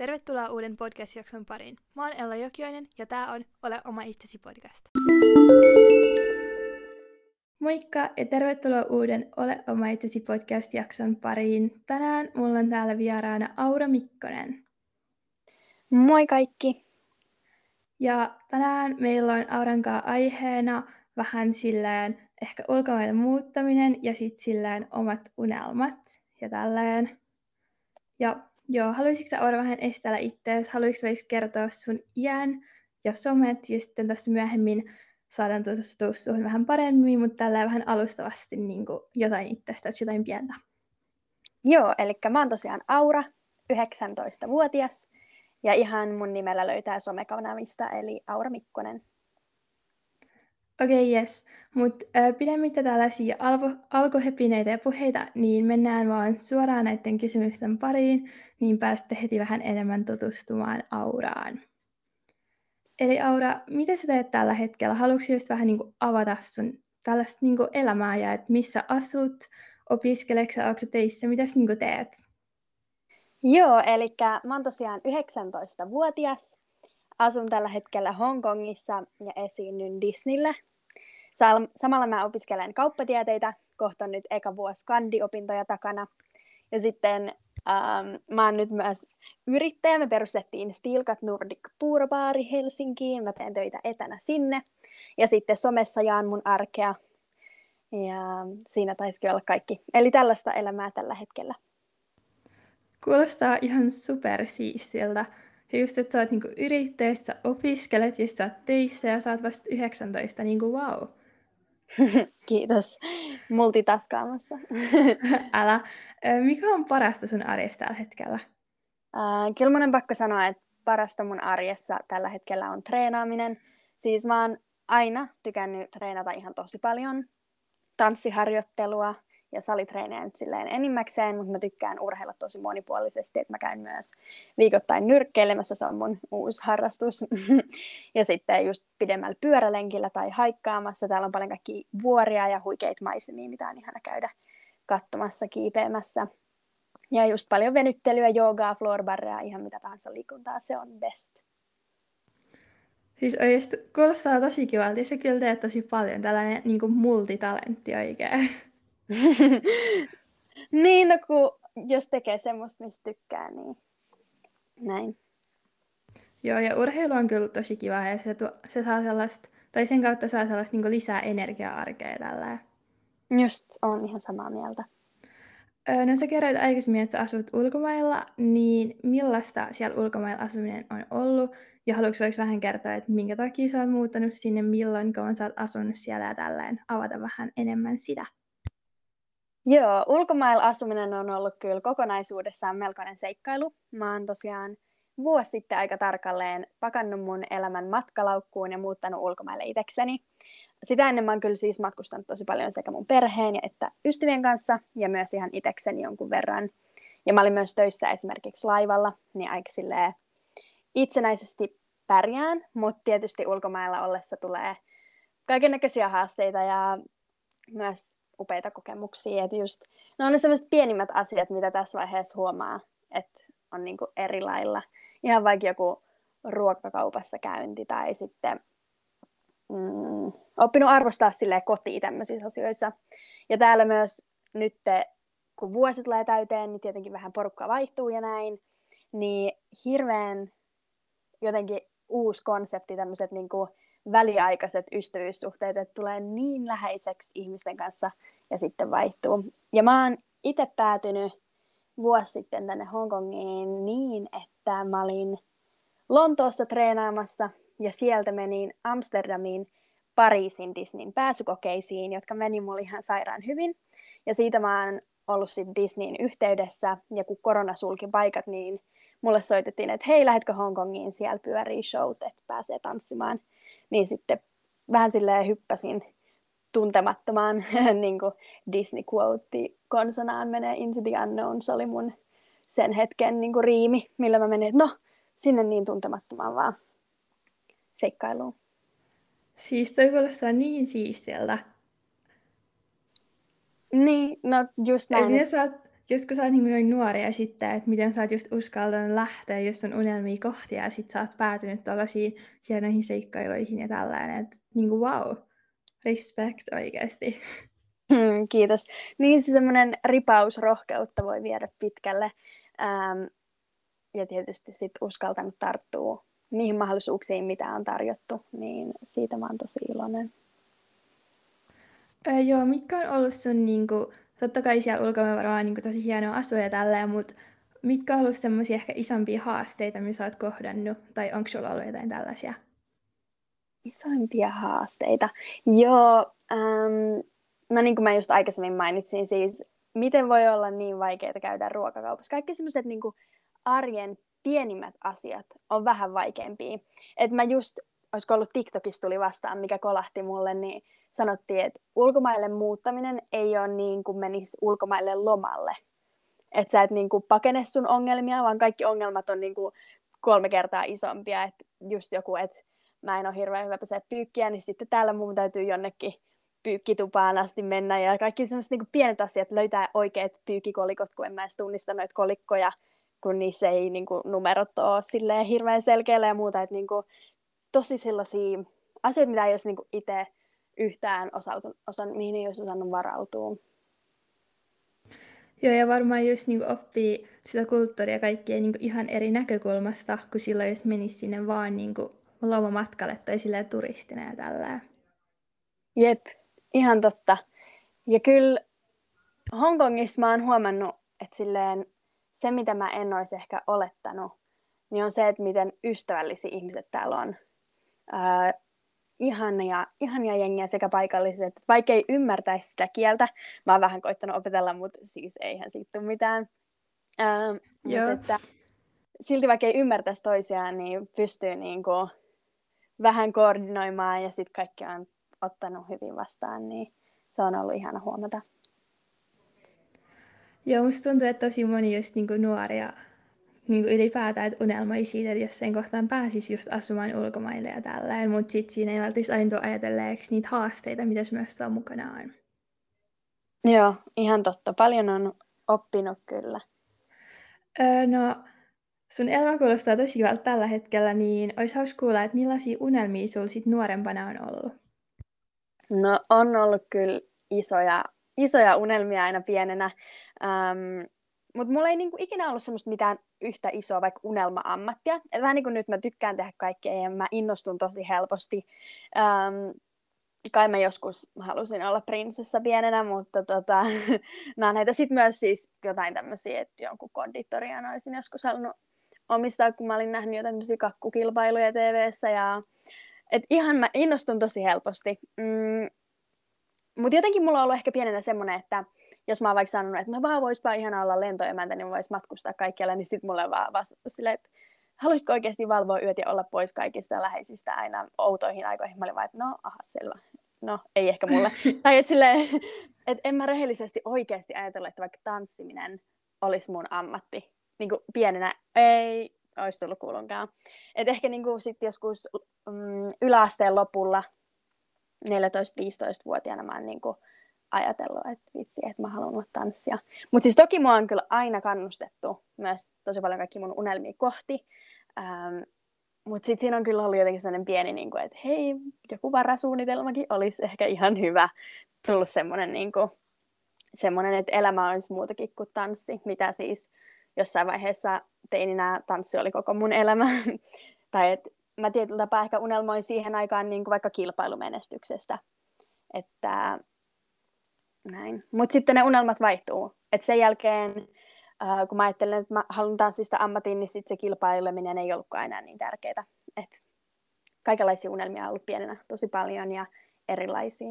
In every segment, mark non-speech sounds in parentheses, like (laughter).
Tervetuloa uuden podcast-jakson pariin. Mä oon Ella Jokioinen ja tää on Ole oma itsesi podcast. Moikka ja tervetuloa uuden Ole oma itsesi podcast-jakson pariin. Tänään mulla on täällä vieraana Aura Mikkonen. Moi kaikki! Ja tänään meillä on Aurankaa aiheena vähän silleen ehkä ulkomaille muuttaminen ja sitten silleen omat unelmat ja tälleen. Ja joo, haluaisitko Aura vähän estellä itseäsi? Haluaisitko vaikka kertoa sun iän ja somet ja sitten tässä myöhemmin saadaan tutustua suhun vähän paremmin, mutta tällä vähän alustavasti niin kuin jotain itsestä, jotain pientä. Joo, eli mä oon tosiaan Aura, 19-vuotias, ja ihan mun nimellä löytää somekanavista, eli Aura Mikkonen. Okei, yes. Mutta pidemmittä tällaisia alvo, alkuhepineitä ja puheita, niin mennään vaan suoraan näiden kysymysten pariin, niin pääsette heti vähän enemmän tutustumaan Auraan. Eli Aura, mitä sä teet tällä hetkellä? Haluatko just vähän niin kuin avata sun tällaista niin kuin elämää ja että missä asut, opiskeleksä, sä, onko teissä, mitä sä niin teet? Joo, eli mä oon tosiaan 19-vuotias. Asun tällä hetkellä Hongkongissa ja esiinnyn Disneylle Samalla mä opiskelen kauppatieteitä, kohta nyt eka vuosi kandiopintoja takana. Ja sitten ähm, mä oon nyt myös yrittäjä. Me perustettiin Stilkat Nordic Puurobaari Helsinkiin. Mä teen töitä etänä sinne. Ja sitten somessa jaan mun arkea. Ja siinä taisikin olla kaikki. Eli tällaista elämää tällä hetkellä. Kuulostaa ihan supersiistiltä. Ja just, että sä oot niinku yrittäjä, sä opiskelet ja sä oot töissä ja sä oot vasta 19, niinku wow. (laughs) Kiitos multitaskaamassa. (laughs) Älä. Mikä on parasta sun arjessa tällä hetkellä? Äh, kyllä mun on pakko sanoa, että parasta mun arjessa tällä hetkellä on treenaaminen. Siis mä oon aina tykännyt treenata ihan tosi paljon. Tanssiharjoittelua, ja salitreenejä nyt silleen enimmäkseen, mutta mä tykkään urheilla tosi monipuolisesti, että mä käyn myös viikoittain nyrkkeilemässä, se on mun uusi harrastus. (laughs) ja sitten just pidemmällä pyörälenkillä tai haikkaamassa, täällä on paljon kaikki vuoria ja huikeita maisemia, mitä on ihana käydä katsomassa, kiipeämässä. Ja just paljon venyttelyä, joogaa, floorbarreja, ihan mitä tahansa liikuntaa, se on best. Siis oikeasti kuulostaa tosi kivalta ja se kyllä teet tosi paljon, tällainen niin kuin multitalentti oikein. (laughs) niin, no kun jos tekee semmoista, mistä tykkää, niin näin. Joo, ja urheilu on kyllä tosi kiva ja se, tuo, se saa sellaista, tai sen kautta saa sellaista niin lisää energiaa arkeen tällä. Just, on ihan samaa mieltä. Öö, no sä kerroit aikaisemmin, että sä asut ulkomailla, niin millaista siellä ulkomailla asuminen on ollut? Ja haluatko vähän kertoa, että minkä takia sä oot muuttanut sinne, milloin, kun sä oot asunut siellä ja tälleen, avata vähän enemmän sitä? Joo, ulkomailla asuminen on ollut kyllä kokonaisuudessaan melkoinen seikkailu. Mä oon tosiaan vuosi sitten aika tarkalleen pakannut mun elämän matkalaukkuun ja muuttanut ulkomaille itsekseni. Sitä ennen mä oon kyllä siis matkustanut tosi paljon sekä mun perheen että ystävien kanssa ja myös ihan itsekseni jonkun verran. Ja mä olin myös töissä esimerkiksi laivalla, niin aika silleen itsenäisesti pärjään, mutta tietysti ulkomailla ollessa tulee kaiken näköisiä haasteita ja myös upeita kokemuksia. Että just, ne on ne sellaiset pienimmät asiat, mitä tässä vaiheessa huomaa, että on niinku eri lailla. Ihan vaikka joku ruokakaupassa käynti tai sitten mm, oppinut arvostaa sille kotiin tämmöisissä asioissa. Ja täällä myös nyt, kun vuosi tulee täyteen, niin tietenkin vähän porukkaa vaihtuu ja näin, niin hirveän jotenkin uusi konsepti, tämmöiset niin kuin väliaikaiset ystävyyssuhteet, että tulee niin läheiseksi ihmisten kanssa ja sitten vaihtuu. Ja mä oon itse päätynyt vuosi sitten tänne Hongkongiin niin, että mä olin Lontoossa treenaamassa ja sieltä menin Amsterdamiin Pariisin Disneyn pääsykokeisiin, jotka meni mulle ihan sairaan hyvin. Ja siitä mä oon ollut sitten Disneyn yhteydessä, ja kun korona sulki paikat, niin mulle soitettiin, että hei, lähetkö Hongkongiin, siellä pyörii showt, että pääsee tanssimaan niin sitten vähän silleen hyppäsin tuntemattomaan (laughs) niin kuin Disney quote konsonaan menee into the unknown. Se oli mun sen hetken niin kuin riimi, millä mä menin, että no, sinne niin tuntemattomaan vaan seikkailuun. Siis toi kuulostaa niin siistiltä. Niin, no just näin. Eli sä oot just kun sä oot niin noin nuori ja sitten, että miten sä oot just uskaltanut lähteä just sun unelmia kohti ja sitten sä oot päätynyt tuollaisiin hienoihin seikkailuihin ja tällainen, että niin kuin wow, respect oikeasti. Hmm, kiitos. Niin se semmoinen ripaus rohkeutta voi viedä pitkälle. Ähm, ja tietysti sit uskaltanut tarttua niihin mahdollisuuksiin, mitä on tarjottu, niin siitä mä oon tosi iloinen. Öö, joo, mitkä on ollut sun, niin kuin, totta kai siellä ulkomailla varmaan niin tosi hienoa asua ja tälleen, mutta mitkä on ollut semmoisia ehkä isompia haasteita, mitä oot kohdannut, tai onko sulla ollut jotain tällaisia? Isoimpia haasteita? Joo, ähm, no niin kuin mä just aikaisemmin mainitsin, siis miten voi olla niin vaikeaa käydä ruokakaupassa. Kaikki semmoiset niin arjen pienimmät asiat on vähän vaikeampia. Et mä just, olisiko ollut TikTokissa tuli vastaan, mikä kolahti mulle, niin sanottiin, että ulkomaille muuttaminen ei ole niin kuin menisi ulkomaille lomalle. Että sä et niin kuin pakene sun ongelmia, vaan kaikki ongelmat on niin kuin kolme kertaa isompia. Että just joku, että mä en ole hirveän hyvä pesää pyykkiä, niin sitten täällä mun täytyy jonnekin pyykkitupaan asti mennä ja kaikki sellaiset niin pienet asiat, löytää oikeat pyykkikolikot, kun en mä edes tunnista noita kolikkoja, kun niissä ei niin kuin, numerot ole silleen hirveän selkeällä ja muuta, että niin kuin, tosi sellaisia asioita, mitä ei olisi niin itse yhtään osautu, osan, mihin ei olisi osannut varautua. Joo, ja varmaan just niin oppii sitä kulttuuria kaikkea niin ihan eri näkökulmasta, kun silloin jos menisi sinne vaan niin lomamatkalle tai silleen turistina ja tällä. Jep, ihan totta. Ja kyllä Hongkongissa mä oon huomannut, että silleen se, mitä mä en olisi ehkä olettanut, niin on se, että miten ystävällisiä ihmiset täällä on. Öö, ihania, ihania jengiä sekä paikalliset, että vaikka ei ymmärtäisi sitä kieltä, mä oon vähän koittanut opetella, mutta siis eihän siitä tule mitään. Öö, mutta että, silti vaikka ei ymmärtäisi toisiaan, niin pystyy niin kuin vähän koordinoimaan ja sitten kaikki on ottanut hyvin vastaan, niin se on ollut ihana huomata. Joo, musta tuntuu, että tosi moni just niin nuoria niin kuin ylipäätään, että unelmoi siitä, että jos sen kohtaan pääsisi just asumaan ulkomaille ja tälleen, mutta sitten siinä ei välttämättä aina tule ajatelleeksi niitä haasteita, mitä se myös tuo mukanaan. Joo, ihan totta. Paljon on oppinut kyllä. Öö, no, sun elämä kuulostaa tosi hyvältä tällä hetkellä, niin olisi hauska kuulla, että millaisia unelmia sulla sit nuorempana on ollut? No, on ollut kyllä isoja, isoja unelmia aina pienenä. Um, mutta mulla ei niinku ikinä ollut semmoista mitään yhtä isoa vaikka unelma-ammattia. Et vähän niin kuin nyt mä tykkään tehdä kaikkea ja mä innostun tosi helposti. Um, kai mä joskus halusin olla prinsessa pienenä, mutta tota, (laughs) mä näitä sitten myös siis jotain tämmöisiä, että jonkun konditorian olisin joskus halunnut omistaa, kun mä olin nähnyt jotain tämmöisiä kakkukilpailuja tv ja et ihan mä innostun tosi helposti. Mm, mutta jotenkin mulla on ollut ehkä pienenä semmoinen, että jos mä oon vaikka sanonut, että no vaan voispa ihan olla lentoemäntä, niin vois matkustaa kaikkialle, niin sit mulle on vaan vastattu silleen, että haluaisitko oikeasti valvoa yöt ja olla pois kaikista läheisistä aina outoihin aikoihin? Mä olin vaan, että no, aha, selvä. No, ei ehkä mulle. (laughs) tai että silleen, että en mä rehellisesti oikeasti ajatella, että vaikka tanssiminen olisi mun ammatti. Niin kuin pienenä ei olisi tullut kuulunkaan. Et ehkä niin kuin sit joskus mm, yläasteen lopulla 14-15-vuotiaana mä oon niin kuin ajatellut, että vitsi, että mä haluan olla tanssia. Mutta siis toki mua on kyllä aina kannustettu myös tosi paljon kaikki mun unelmia kohti. Ähm, mutta sitten siinä on kyllä ollut jotenkin sellainen pieni, niin kuin, että hei, joku varasuunnitelmakin olisi ehkä ihan hyvä. Tullut semmoinen, niin kuin, että elämä olisi muutakin kuin tanssi, mitä siis jossain vaiheessa teininä tanssi oli koko mun elämä. (laughs) tai että mä tietyllä tapaa ehkä unelmoin siihen aikaan niin kuin vaikka kilpailumenestyksestä. Että näin. Mutta sitten ne unelmat vaihtuu. Et sen jälkeen, äh, kun mä ajattelen, että mä haluan tanssista ammatin, niin sitten se kilpaileminen ei ollutkaan enää niin tärkeää. Et kaikenlaisia unelmia on ollut pienenä tosi paljon ja erilaisia.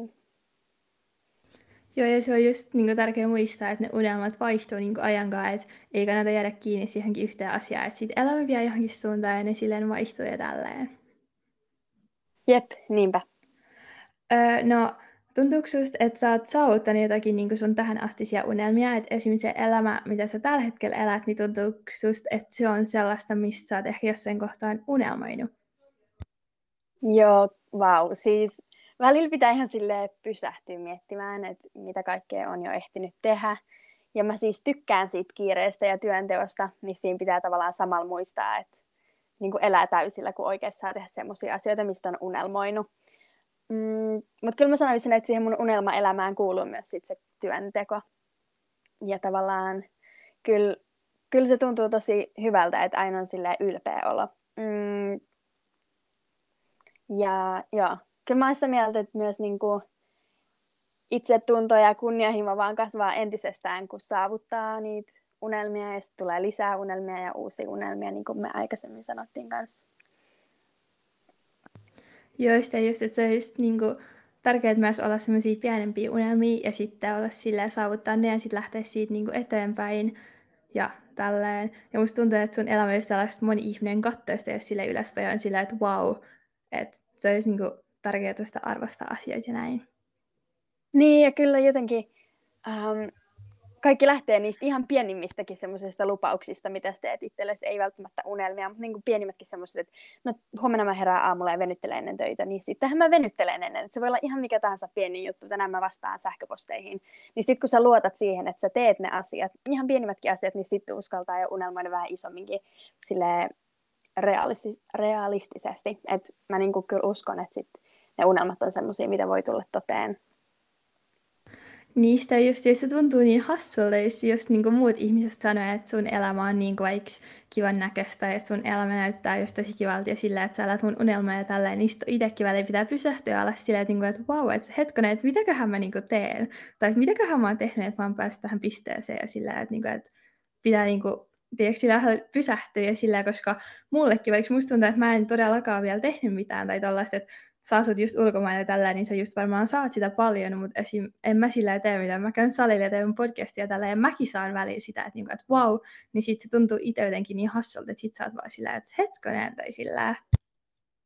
Joo, ja se on just niin kuin, tärkeää muistaa, että ne unelmat vaihtuu niin ajan kanssa, että ei kannata jäädä kiinni siihenkin yhteen asiaan, että sitten elämä vie johonkin suuntaan ja ne silleen vaihtuu ja tälleen. Jep, niinpä. Öö, no, Tuntuuko susta, että sä oot saavuttanut jotakin niin sun tähän astisia unelmia, että esimerkiksi se elämä, mitä sä tällä hetkellä elät, niin tuntuuko susta, että se on sellaista, mistä sä oot ehkä jossain kohtaan unelmoinut? Joo, vau. Wow. Siis välillä pitää ihan sille pysähtyä miettimään, että mitä kaikkea on jo ehtinyt tehdä. ja mä siis tykkään siitä kiireestä ja työnteosta, niin siinä pitää tavallaan samalla muistaa, että niin kuin elää täysillä, kun oikeassa saa tehdä semmoisia asioita, mistä on unelmoinut. Mm, Mutta kyllä mä sanoisin, että siihen mun unelmaelämään kuuluu myös sit se työnteko. Ja tavallaan kyllä, kyllä se tuntuu tosi hyvältä, että aina on ylpeä olo. Mm, ja joo, kyllä mä oon sitä mieltä, että myös niinku itsetunto ja kunnianhimo vaan kasvaa entisestään, kun saavuttaa niitä unelmia ja sitten tulee lisää unelmia ja uusia unelmia, niin kuin me aikaisemmin sanottiin kanssa. Joo, sitä just, että se on just niin kuin, tärkeää myös olla semmoisia pienempiä unelmia ja sitten olla sillä saavuttaa ne ja sitten lähteä siitä niin kuin eteenpäin ja tälleen. Ja musta tuntuu, että sun elämä on sellaista, moni ihminen katsoo jos sille ylöspäin on sillä, että wow, että se olisi niin kuin, tärkeää arvostaa asioita ja näin. Niin, ja kyllä jotenkin ähm, kaikki lähtee niistä ihan pienimmistäkin semmoisista lupauksista, mitä sä teet itsellesi, ei välttämättä unelmia, mutta niin kuin pienimmätkin semmoiset, että no huomenna mä herään aamulla ja venyttelen ennen töitä, niin sittenhän mä venyttelen ennen, että se voi olla ihan mikä tahansa pieni juttu, tänään mä vastaan sähköposteihin, niin sitten kun sä luotat siihen, että sä teet ne asiat, ihan pienimmätkin asiat, niin sitten uskaltaa jo unelmoida vähän isomminkin sille realistis- realistisesti, että mä niin kuin kyllä uskon, että sit ne unelmat on semmoisia, mitä voi tulla toteen Niistä just, se tuntuu niin hassulle, jos just niin kuin muut ihmiset sanoo, että sun elämä on niin kuin kivan näköistä ja sun elämä näyttää just tosi kivalta ja sillä, että sä elät mun unelmaa ja tälleen, niin sitten itsekin välillä pitää pysähtyä alas silleen, että, niin kuin, että wow, että hetkonen, että mitäköhän mä niin kuin teen, tai että mitäköhän mä oon tehnyt, että mä oon päässyt tähän pisteeseen ja sillä, että, niin kuin, että pitää niin kuin, tiedätkö, sillä pysähtyä ja sillä, koska mullekin, vaikka musta tuntuu, että mä en todellakaan vielä tehnyt mitään tai tällaista, että sä asut just ulkomailla tällä, niin sä just varmaan saat sitä paljon, mutta esim. en mä sillä tee mitään. Mä käyn salille ja teen podcastia tällä, ja mäkin saan väliin sitä, että, niinku, että wow, niin sitten se tuntuu itse jotenkin niin hassulta, että sit sä oot vaan sillä, että hetkonen, tai sillä.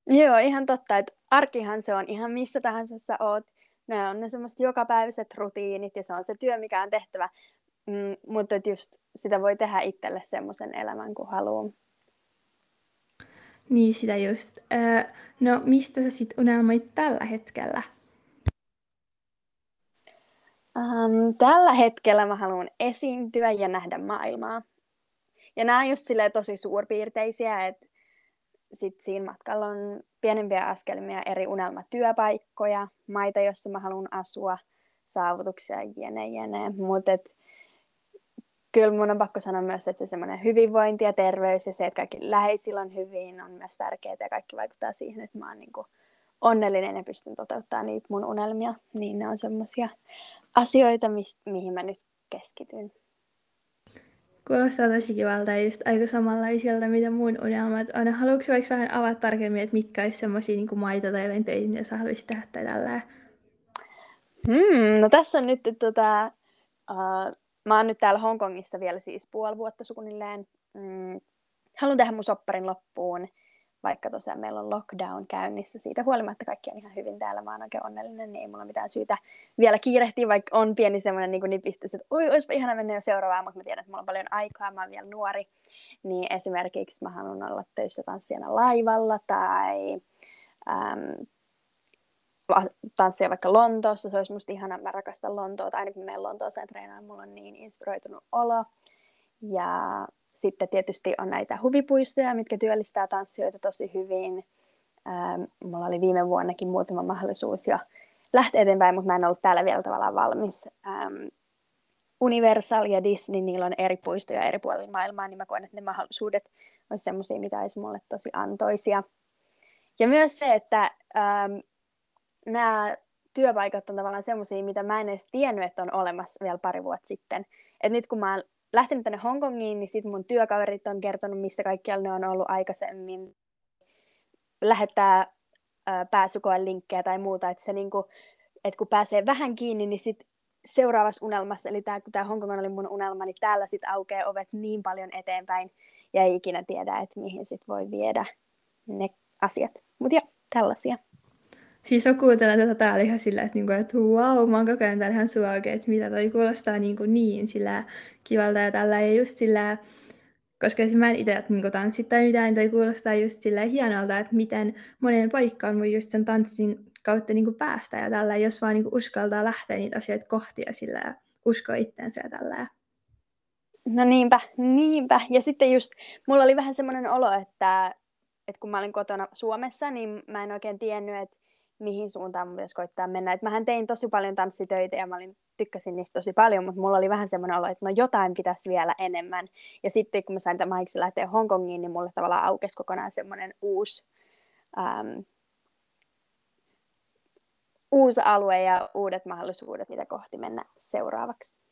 Joo, ihan totta, että arkihan se on ihan missä tahansa sä oot. Ne on ne semmoiset jokapäiväiset rutiinit, ja se on se työ, mikä on tehtävä. Mm, mutta just sitä voi tehdä itselle semmoisen elämän, kun haluaa. Niin, sitä just. Öö, no, mistä sä sit unelmoit tällä hetkellä? Um, tällä hetkellä mä haluan esiintyä ja nähdä maailmaa. Ja nämä on just tosi suurpiirteisiä, että sit siinä matkalla on pienempiä askelmia, eri unelmatyöpaikkoja, maita, joissa mä haluan asua, saavutuksia, jene, jene. Mutta kyllä mun on pakko sanoa myös, että se semmoinen hyvinvointi ja terveys ja se, että kaikki läheisillä on hyvin, on myös tärkeää ja kaikki vaikuttaa siihen, että mä oon niin kuin onnellinen ja pystyn toteuttamaan niitä mun unelmia. Niin ne on semmoisia asioita, mist, mihin mä nyt keskityn. Kuulostaa tosi kivalta ja just aika samanlaisilta, mitä mun unelmat on. Haluatko vaikka vähän avata tarkemmin, että mitkä olisi semmoisia niin maita tai jotain töitä, mitä sä haluaisit tehdä tai tällä? Hmm, no tässä on nyt tota, uh, mä oon nyt täällä Hongkongissa vielä siis puoli vuotta suunnilleen. Mm, haluan tehdä mun sopparin loppuun, vaikka tosiaan meillä on lockdown käynnissä. Siitä huolimatta kaikki on ihan hyvin täällä, mä oon oikein onnellinen, niin ei mulla mitään syytä vielä kiirehtiä, vaikka on pieni semmoinen niin nipistys, että oi, olisipa ihana mennä jo seuraavaan, mutta mä tiedän, että mulla on paljon aikaa, mä oon vielä nuori. Niin esimerkiksi mä haluan olla töissä tanssijana laivalla tai äm, tanssia vaikka Lontoossa, se olisi musta ihana, mä rakastan Lontoota, aina kun menen Lontooseen treenaan, mulla on niin inspiroitunut olo. Ja sitten tietysti on näitä huvipuistoja, mitkä työllistää tanssijoita tosi hyvin. Ähm, mulla oli viime vuonnakin muutama mahdollisuus jo lähteä eteenpäin, mutta mä en ollut täällä vielä tavallaan valmis. Ähm, Universal ja Disney, niillä on eri puistoja eri puolilla maailmaa, niin mä koen, että ne mahdollisuudet olisi sellaisia, mitä olisi mulle tosi antoisia. Ja myös se, että ähm, nämä työpaikat on tavallaan semmoisia, mitä mä en edes tiennyt, että on olemassa vielä pari vuotta sitten. Et nyt kun mä oon lähtenyt tänne Hongkongiin, niin sit mun työkaverit on kertonut, missä kaikkialla ne on ollut aikaisemmin. Lähettää pääsykoen linkkejä tai muuta, että se niinku, että kun pääsee vähän kiinni, niin sit seuraavassa unelmassa, eli tää, kun tämä Hongkong oli mun unelma, niin täällä sitten aukeaa ovet niin paljon eteenpäin, ja ei ikinä tiedä, että mihin sit voi viedä ne asiat. Mutta joo, tällaisia. Siis mä kuuntelen tätä täällä ihan sillä, että, niinku, että wow, mä oon koko ajan täällä ihan suoke, että mitä toi kuulostaa niin, kuin niin sillä kivalta ja tällä. Ja just sillä, koska mä en itse niin tanssit tai mitään, niin toi kuulostaa just sillä hienolta, että miten monen paikkaan voi just sen tanssin kautta niin kuin päästä ja tällä, jos vaan niin kuin uskaltaa lähteä niitä asioita kohti ja sillä uskoa itsensä ja tällä. No niinpä, niinpä. Ja sitten just, mulla oli vähän semmoinen olo, että, että kun mä olin kotona Suomessa, niin mä en oikein tiennyt, että mihin suuntaan mun pitäisi koittaa mennä. Et mähän tein tosi paljon tanssitöitä ja mä olin, tykkäsin niistä tosi paljon, mutta mulla oli vähän semmoinen olo, että no jotain pitäisi vielä enemmän. Ja sitten kun mä sain tämän lähteä Hongkongiin, niin mulle tavallaan aukesi kokonaan semmoinen uusi, ähm, uusi alue ja uudet mahdollisuudet, mitä kohti mennä seuraavaksi.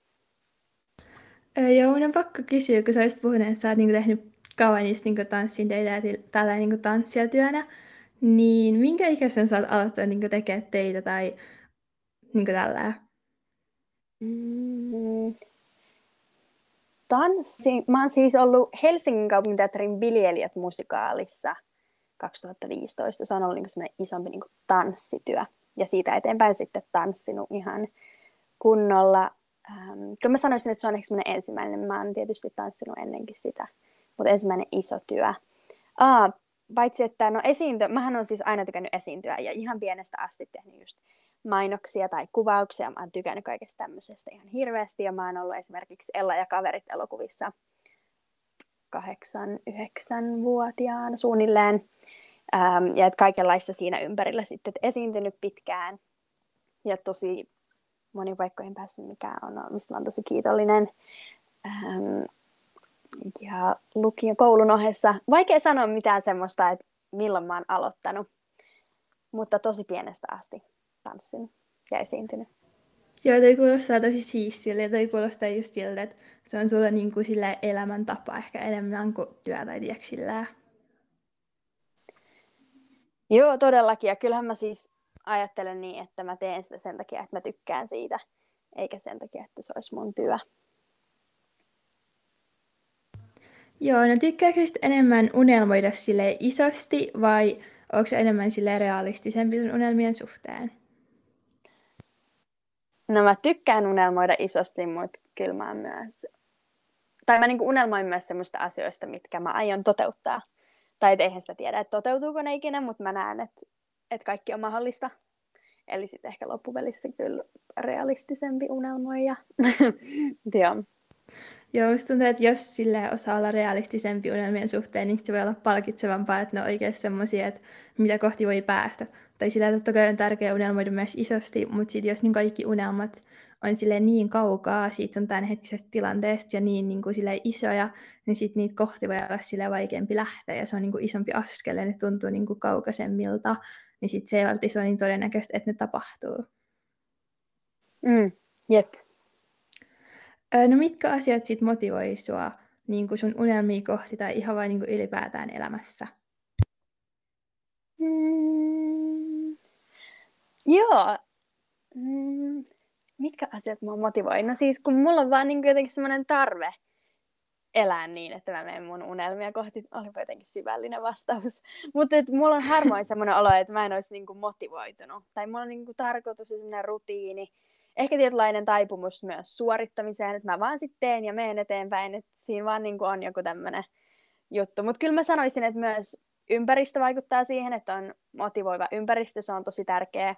Joo, on pakko kysyä, kun sä olisit puhunut, että sä oot niinku tehnyt kauan just niinku tanssin töitä ja tällä niinku tanssijatyönä, niin minkä ikäisen sä oot aloittanut niinku tekemään töitä tai niinku tällä? Mm. Tanssi. Mä oon siis ollut Helsingin kaupunginteatterin Viljelijät musikaalissa 2015. Se on ollut niinku isompi niinku tanssityö. Ja siitä eteenpäin sitten tanssinut ihan kunnolla ähm, kyllä mä sanoisin, että se on ehkä ensimmäinen. Mä oon tietysti tanssinut ennenkin sitä, mutta ensimmäinen iso työ. Aa, paitsi että no esiinty, mähän on siis aina tykännyt esiintyä ja ihan pienestä asti tehnyt just mainoksia tai kuvauksia. Mä oon tykännyt kaikesta tämmöisestä ihan hirveästi ja mä oon ollut esimerkiksi Ella ja kaverit elokuvissa kahdeksan, yhdeksän vuotiaana suunnilleen. Ähm, ja että kaikenlaista siinä ympärillä sitten, että esiintynyt pitkään ja tosi moniin paikkoihin päässyt, mikä on, mistä olen tosi kiitollinen. Ähm, ja lukion koulun ohessa. Vaikea sanoa mitään semmoista, että milloin mä oon aloittanut, mutta tosi pienestä asti tanssin ja esiintynyt. Joo, toi kuulostaa tosi siistille ja toi kuulostaa just siltä, että se on sulle niin kuin elämäntapa ehkä enemmän kuin työ tai sillä. Joo, todellakin. Ja kyllähän mä siis ajattelen niin, että mä teen sitä sen takia, että mä tykkään siitä, eikä sen takia, että se olisi mun työ. Joo, no tykkääkö enemmän unelmoida sille isosti vai onko se enemmän sille realistisempi sun unelmien suhteen? No mä tykkään unelmoida isosti, mutta kyllä mä myös... Tai mä niinku unelmoin myös semmoista asioista, mitkä mä aion toteuttaa. Tai eihän sitä tiedä, että toteutuuko ne ikinä, mutta mä näen, että että kaikki on mahdollista. Eli sitten ehkä loppuvelissä kyllä realistisempi unelmoija. (laughs) Joo. Joo, musta tuntuu, että jos sille osaa olla realistisempi unelmien suhteen, niin se voi olla palkitsevampaa, että ne on oikeasti semmoisia, että mitä kohti voi päästä. Tai sillä totta kai on tärkeää unelmoida myös isosti, mutta sitten jos niin kaikki unelmat on sille niin kaukaa siitä sun tämänhetkisestä tilanteesta ja niin, niin kuin isoja, niin sitten niitä kohti voi olla sille vaikeampi lähteä ja se on niin kuin isompi askel ja ne tuntuu niin kuin kaukaisemmilta niin sit se ei välttämättä ole niin todennäköistä, että ne tapahtuu. Mm, jep. No mitkä asiat sit motivoi sua niin kuin sun unelmia kohti tai ihan vain niin kuin ylipäätään elämässä? Mm, joo. Mm, mitkä asiat mua motivoi? No siis kun mulla on vaan niin jotenkin semmoinen tarve elää niin, että mä menen mun unelmia kohti. Olipa jotenkin syvällinen vastaus. (laughs) Mutta mulla on harvoin semmoinen olo, että mä en olisi niinku motivoitunut. Tai mulla on niinku tarkoitus ja semmoinen rutiini. Ehkä tietynlainen taipumus myös suorittamiseen, että mä vaan sitten teen ja menen eteenpäin. Että siinä vaan niinku on joku tämmöinen juttu. Mutta kyllä mä sanoisin, että myös ympäristö vaikuttaa siihen, että on motivoiva ympäristö. Se on tosi tärkeä.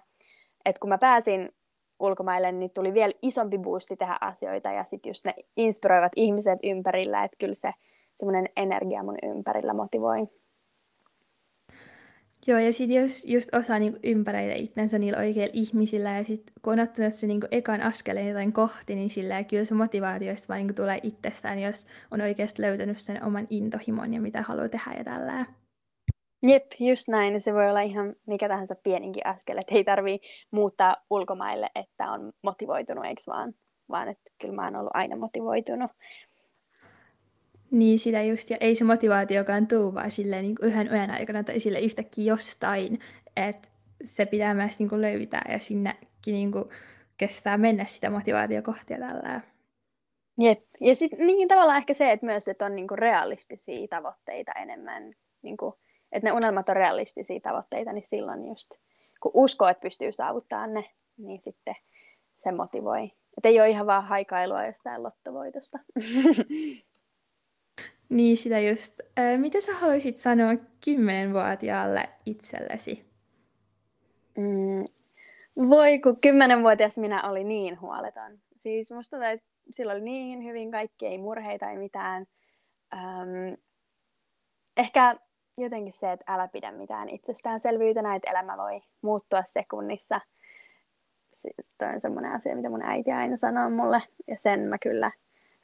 Että kun mä pääsin ulkomaille, niin tuli vielä isompi boosti tehdä asioita ja sitten just ne inspiroivat ihmiset ympärillä, että kyllä se semmoinen energia mun ympärillä motivoi. Joo, ja sitten jos just osaa niinku ympäröidä itsensä niillä oikeilla ihmisillä, ja sitten kun on ottanut se niinku ekan askeleen jotain kohti, niin sillä kyllä se motivaatioista vaan niinku tulee itsestään, jos on oikeasti löytänyt sen oman intohimon ja mitä haluaa tehdä ja tällä. Jep, just näin. Se voi olla ihan mikä tahansa pieninkin askel, että ei tarvii muuttaa ulkomaille, että on motivoitunut, eikö vaan? Vaan että kyllä mä oon ollut aina motivoitunut. Niin, sitä just, ja ei se motivaatiokaan tuu vaan silleen niin yhden yön aikana tai sille yhtäkkiä jostain, että se pitää myös niin kuin löytää ja sinnekin niin kuin kestää mennä sitä motivaatiokohtia tällä. Jep, ja sitten niin tavallaan ehkä se, että myös että on niin kuin realistisia tavoitteita enemmän, niin kuin että ne unelmat on realistisia tavoitteita, niin silloin just, kun uskoo, että pystyy saavuttamaan ne, niin sitten se motivoi. Että ei ole ihan vaan haikailua jostain lottovoitosta. (laughs) Niin, sitä just. mitä sä haluaisit sanoa kymmenenvuotiaalle itsellesi? Mm, voi, kun kymmenenvuotias minä oli niin huoleton. Siis musta tuntuu, että silloin oli niin hyvin kaikki, ei murheita, ei mitään. Öm, ehkä jotenkin se, että älä pidä mitään itsestäänselvyytenä, että elämä voi muuttua sekunnissa. Siis toi on semmoinen asia, mitä mun äiti aina sanoo mulle, ja sen mä kyllä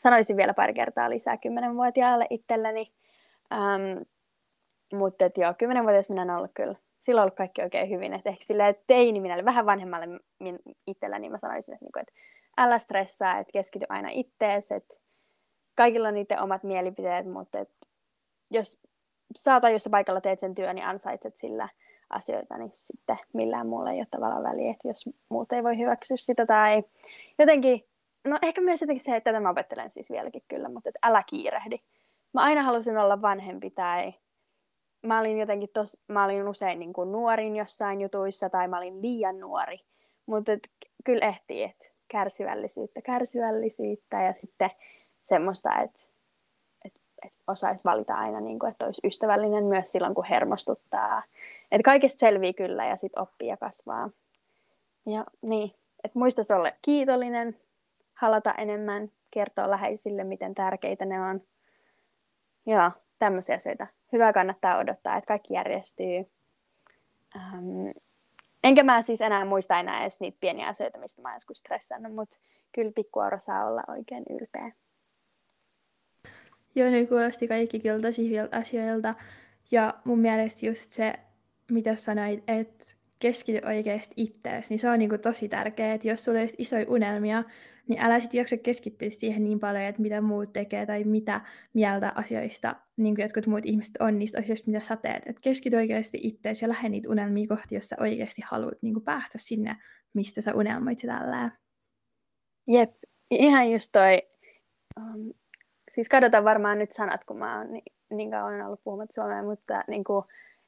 sanoisin vielä pari kertaa lisää kymmenenvuotiaalle itselleni. Um, mutta joo, kymmenenvuotias minä olen ollut kyllä, silloin ollut kaikki oikein hyvin. Et ehkä silleen teini minä vähän vanhemmalle min, itselläni mä sanoisin, että, niinku, älä stressaa, että keskity aina ittees, että kaikilla on niiden omat mielipiteet, mutta et jos saata, jos paikalla teet sen työn, niin ansaitset sillä asioita, niin sitten millään muulla ei ole tavallaan väliä, että jos muut ei voi hyväksyä sitä tai jotenkin, no ehkä myös jotenkin se, että tätä mä opettelen siis vieläkin kyllä, mutta että älä kiirehdi. Mä aina halusin olla vanhempi tai mä olin jotenkin tos, mä olin usein niin kuin nuorin jossain jutuissa tai mä olin liian nuori, mutta kyllä ehtii, että kärsivällisyyttä, kärsivällisyyttä ja sitten semmoista, että että osaisi valita aina, niin kuin, että olisi ystävällinen myös silloin, kun hermostuttaa. Että kaikesta selvii kyllä ja sitten oppii ja kasvaa. Ja niin, että muistaisi olla kiitollinen, halata enemmän, kertoa läheisille, miten tärkeitä ne on. Joo, tämmöisiä asioita. Hyvä kannattaa odottaa, että kaikki järjestyy. Ähm, enkä mä siis enää muista enää edes niitä pieniä asioita, mistä mä oon joskus stressannut, mutta kyllä pikkuaura saa olla oikein ylpeä. Joo, ne kuulosti kaikki kyllä tosi hyviltä asioilta. Ja mun mielestä just se, mitä sanoit, että keskity oikeasti ittees, niin se on niinku tosi tärkeää, että jos sulla olisi isoja unelmia, niin älä sitten jaksa keskittyä siihen niin paljon, että mitä muut tekee tai mitä mieltä asioista, niin kuin jotkut muut ihmiset on niistä asioista, mitä sä teet. Et keskity oikeasti ittees ja lähde niitä unelmia kohti, jos sä oikeasti haluat niin kuin päästä sinne, mistä sä unelmoit ja tällä. Jep, ihan just toi um, siis katsotaan varmaan nyt sanat, kun mä oon niin, niin kauan ollut puhumatta suomea, mutta niin kuin,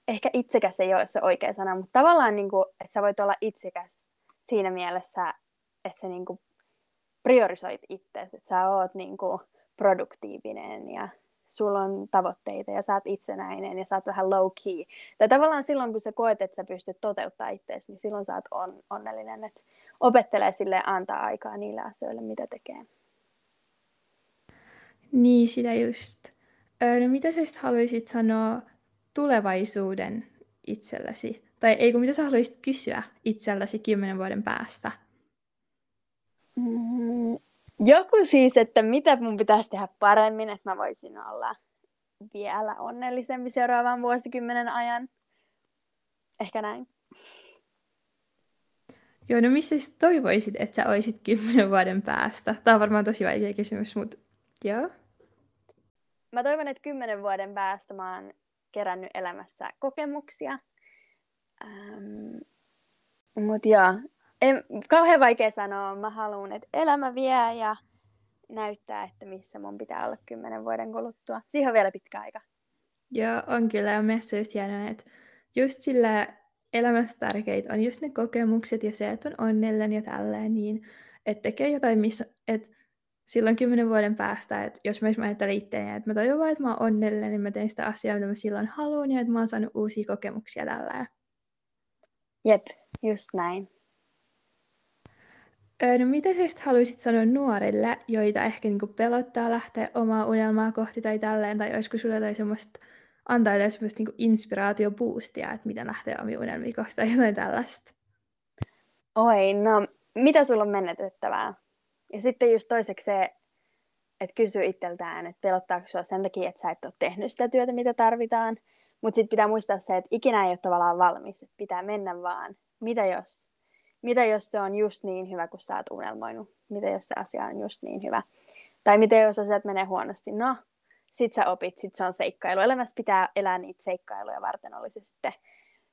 ehkä itsekäs ei ole se oikea sana, mutta tavallaan, niin kuin, että sä voit olla itsekäs siinä mielessä, että sä niin kuin, priorisoit itseäsi, että sä oot niin kuin, produktiivinen ja sulla on tavoitteita ja sä oot itsenäinen ja sä oot vähän low key. Tai tavallaan silloin, kun sä koet, että sä pystyt toteuttamaan itseäsi, niin silloin sä oot on, onnellinen, että opettelee sille antaa aikaa niille asioille, mitä tekee. Niin, sitä just. no mitä sä haluaisit sanoa tulevaisuuden itsellesi? Tai ei kun mitä sä haluaisit kysyä itselläsi kymmenen vuoden päästä? Mm, joku siis, että mitä mun pitäisi tehdä paremmin, että mä voisin olla vielä onnellisempi seuraavan vuosikymmenen ajan. Ehkä näin. Joo, no missä toivoisit, että sä olisit kymmenen vuoden päästä? Tämä on varmaan tosi vaikea kysymys, mutta joo mä toivon, että kymmenen vuoden päästä mä oon kerännyt elämässä kokemuksia. Ähm, Mutta joo, en, kauhean vaikea sanoa. Mä haluan, että elämä vie ja näyttää, että missä mun pitää olla kymmenen vuoden kuluttua. Siihen on vielä pitkä aika. Joo, on kyllä. Ja mielestäni just hienoa, että just sillä elämässä tärkeitä on just ne kokemukset ja se, että on onnellinen ja tälleen, niin että tekee jotain, missä, että silloin kymmenen vuoden päästä, että jos mä ajattelen itseäni, että mä toivon että mä oon onnellinen, niin mä teen sitä asiaa, mitä mä silloin haluan, ja että mä oon saanut uusia kokemuksia tällä. Jep, just näin. No mitä sä haluaisit sanoa nuorille, joita ehkä niinku pelottaa lähteä omaa unelmaa kohti tai tälleen, tai olisiko sulle jotain semmoista, antaa jotain semmoista niinku inspiraatioboostia, että miten lähtee omia unelmia kohti tai jotain tällaista? Oi, no mitä sulla on menetettävää? Ja sitten just toiseksi se, että kysyy itseltään, että pelottaako sinua sen takia, että sä et ole tehnyt sitä työtä, mitä tarvitaan. Mutta sitten pitää muistaa se, että ikinä ei ole tavallaan valmis, että pitää mennä vaan. Mitä jos? Mitä jos se on just niin hyvä, kun sä oot unelmoinut? Mitä jos se asia on just niin hyvä? Tai mitä jos asiat menee huonosti? No, sit sä opit, sit se on seikkailu. Elämässä pitää elää niitä seikkailuja varten, oli se sitten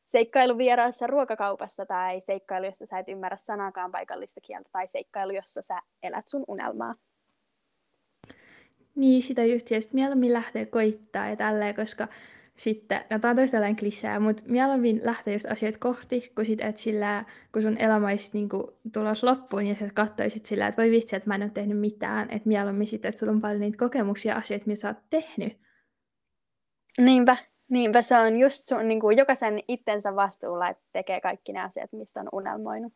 seikkailu vieraassa ruokakaupassa tai seikkailu, jossa sä et ymmärrä sanakaan paikallista kieltä tai seikkailu, jossa sä elät sun unelmaa. Niin, sitä just, ja sitten mieluummin lähtee koittaa ja tälleen, koska sitten, no tämä on toista klisää, mutta mieluummin lähtee just asioita kohti, kun sit, et sillä, kun sun elämä olisi niinku tulos loppuun ja sä katsoisit sillä, että voi vitsi, että mä en ole tehnyt mitään, että mieluummin sitten, että sulla on paljon niitä kokemuksia asioita, mitä sä oot tehnyt. Niinpä, Niinpä se on just sun, niin kuin jokaisen itsensä vastuulla, että tekee kaikki ne asiat, mistä on unelmoinut.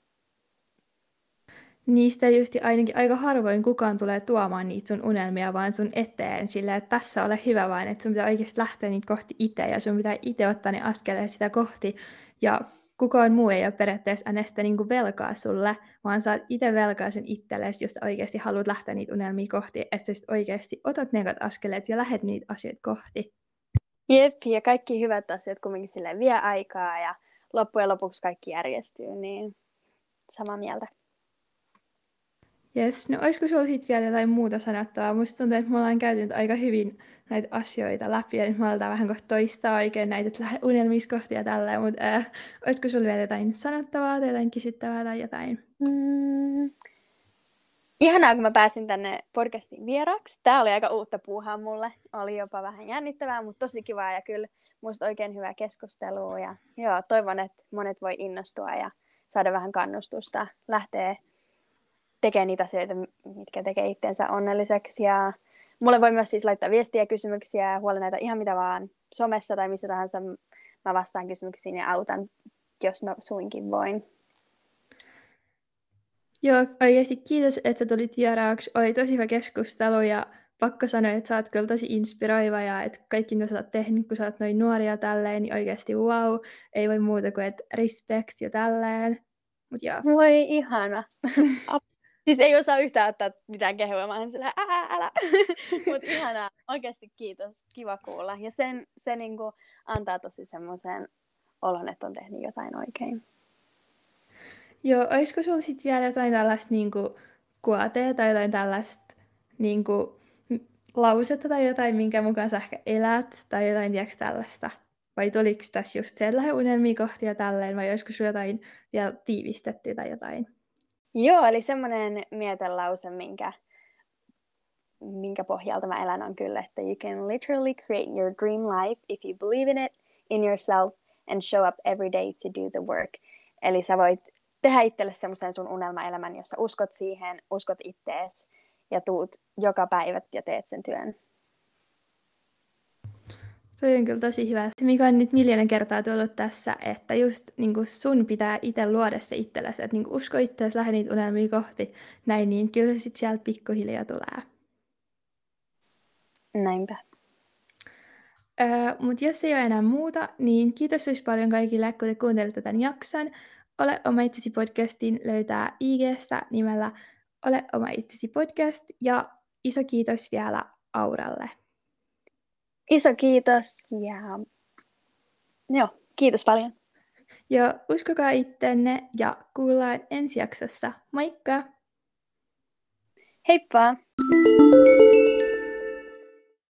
Niistä just ainakin aika harvoin kukaan tulee tuomaan niitä sun unelmia vaan sun eteen silleen, että tässä ole hyvä vaan, että sun pitää oikeasti lähteä niitä kohti itse ja sun pitää itse ottaa ne askeleet sitä kohti ja kukaan muu ei ole periaatteessa äänestä niin velkaa sulle, vaan oot itse velkaa sen itsellesi, jos sä oikeasti haluat lähteä niitä unelmia kohti, että sä sit oikeasti otat ne askeleet ja lähet niitä asioita kohti. Jep, ja kaikki hyvät asiat kumminkin sille vie aikaa ja loppujen lopuksi kaikki järjestyy, niin samaa mieltä. Jes, no olisiko sinulla sitten vielä jotain muuta sanottavaa? Musta tuntuu, että me ollaan käyty aika hyvin näitä asioita läpi, ja nyt me aletaan vähän kohta toistaa oikein näitä, (laughs) unelmiskohtia tälleen, mutta äh, olisiko sinulla vielä jotain sanottavaa tai jotain kysyttävää tai jotain? Mm. Ihanaa, kun mä pääsin tänne podcastin vieraksi. Tämä oli aika uutta puuhaa mulle. Oli jopa vähän jännittävää, mutta tosi kivaa ja kyllä muista oikein hyvää keskustelua. Ja joo, toivon, että monet voi innostua ja saada vähän kannustusta lähteä tekemään niitä asioita, mitkä tekee itsensä onnelliseksi. Ja mulle voi myös siis laittaa viestiä, kysymyksiä, huolenaita ihan mitä vaan somessa tai missä tahansa. Mä vastaan kysymyksiin ja autan, jos mä suinkin voin. Joo, oikeasti kiitos, että sä tulit vieraaksi. Oli tosi hyvä keskustelu ja pakko sanoa, että sä oot kyllä tosi inspiroiva ja että kaikki mitä sä oot tehnyt, kun sä oot noin nuoria tälleen, niin oikeasti wow, ei voi muuta kuin että respect ja tälleen. Mut joo. Voi ihana. (laughs) siis ei osaa yhtään ottaa mitään kehua, mä sillä älä, älä. (laughs) Mut ihanaa, oikeasti kiitos, kiva kuulla. Ja sen, se niinku antaa tosi semmoisen olon, että on tehnyt jotain oikein. Joo, olisiko sulla sitten vielä jotain tällaista niinku kuotea tai jotain tällaista niinku, lausetta tai jotain, minkä mukaan sä ehkä elät tai jotain tiedätkö, tällaista? Vai tuliko tässä just sellainen unelmia kohti ja tälleen, vai olisiko sulla jotain vielä tiivistetty tai jotain? Joo, eli semmoinen mietelause, minkä, minkä pohjalta mä elän on kyllä, että you can literally create your dream life if you believe in it, in yourself, and show up every day to do the work. Eli sä voit tehdä itselle semmoisen sun unelmaelämän, jossa uskot siihen, uskot ittees ja tuut joka päivä ja teet sen työn. Se on kyllä tosi hyvä. Se, mikä on nyt miljoonan kertaa tullut tässä, että just niin kuin sun pitää itse luoda se itsellesi, että niin kuin usko itseäsi, lähde niitä unelmia kohti, näin, niin kyllä se sitten sieltä pikkuhiljaa tulee. Näinpä. Öö, Mutta jos ei ole enää muuta, niin kiitos tosi paljon kaikille, kun te kuuntelitte tämän jakson. Ole oma itsesi podcastin löytää IGstä nimellä Ole oma itsesi podcast ja iso kiitos vielä Auralle. Iso kiitos ja joo, kiitos paljon. Ja uskokaa ittenne ja kuullaan ensi jaksossa. Moikka! Heippa!